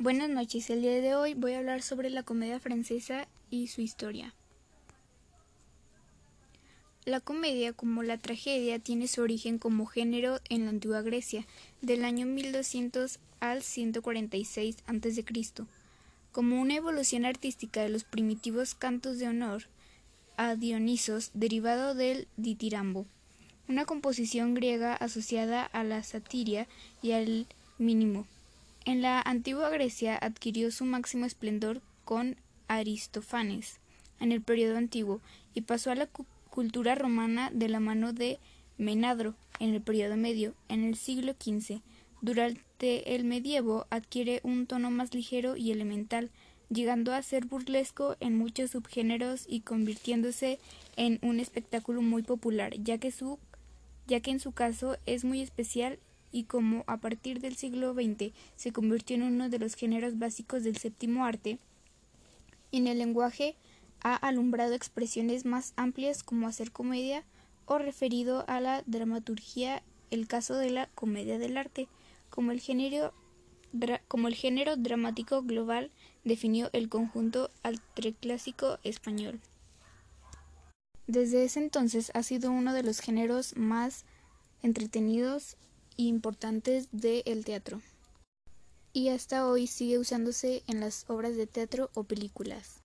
Buenas noches, el día de hoy voy a hablar sobre la comedia francesa y su historia. La comedia, como la tragedia, tiene su origen como género en la antigua Grecia, del año 1200 al 146 a.C., como una evolución artística de los primitivos cantos de honor a Dionisos derivado del ditirambo, una composición griega asociada a la satiria y al mínimo. En la antigua Grecia adquirió su máximo esplendor con Aristófanes en el periodo antiguo y pasó a la cultura romana de la mano de Menadro en el periodo medio, en el siglo XV. Durante el medievo adquiere un tono más ligero y elemental, llegando a ser burlesco en muchos subgéneros y convirtiéndose en un espectáculo muy popular, ya que, su, ya que en su caso es muy especial y como a partir del siglo XX se convirtió en uno de los géneros básicos del séptimo arte, en el lenguaje ha alumbrado expresiones más amplias como hacer comedia o referido a la dramaturgia, el caso de la comedia del arte, como el género, como el género dramático global definió el conjunto clásico español. Desde ese entonces ha sido uno de los géneros más entretenidos importantes del teatro y hasta hoy sigue usándose en las obras de teatro o películas.